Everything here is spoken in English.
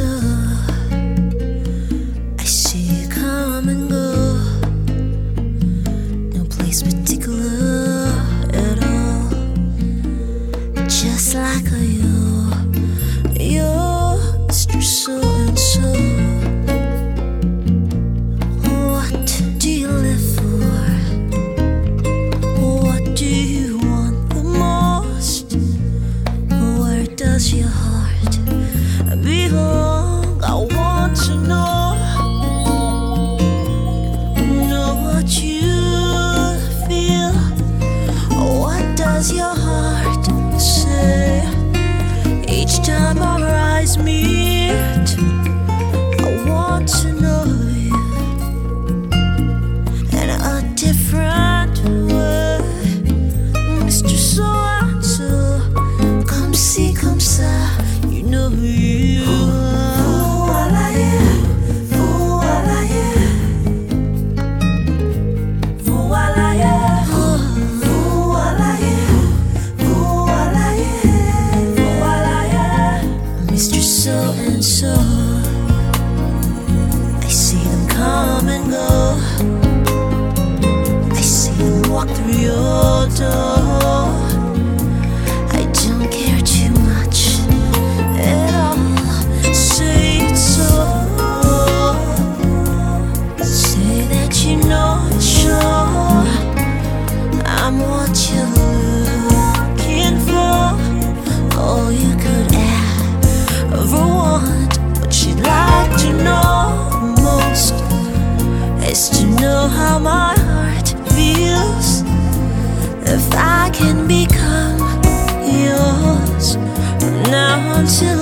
soon. chill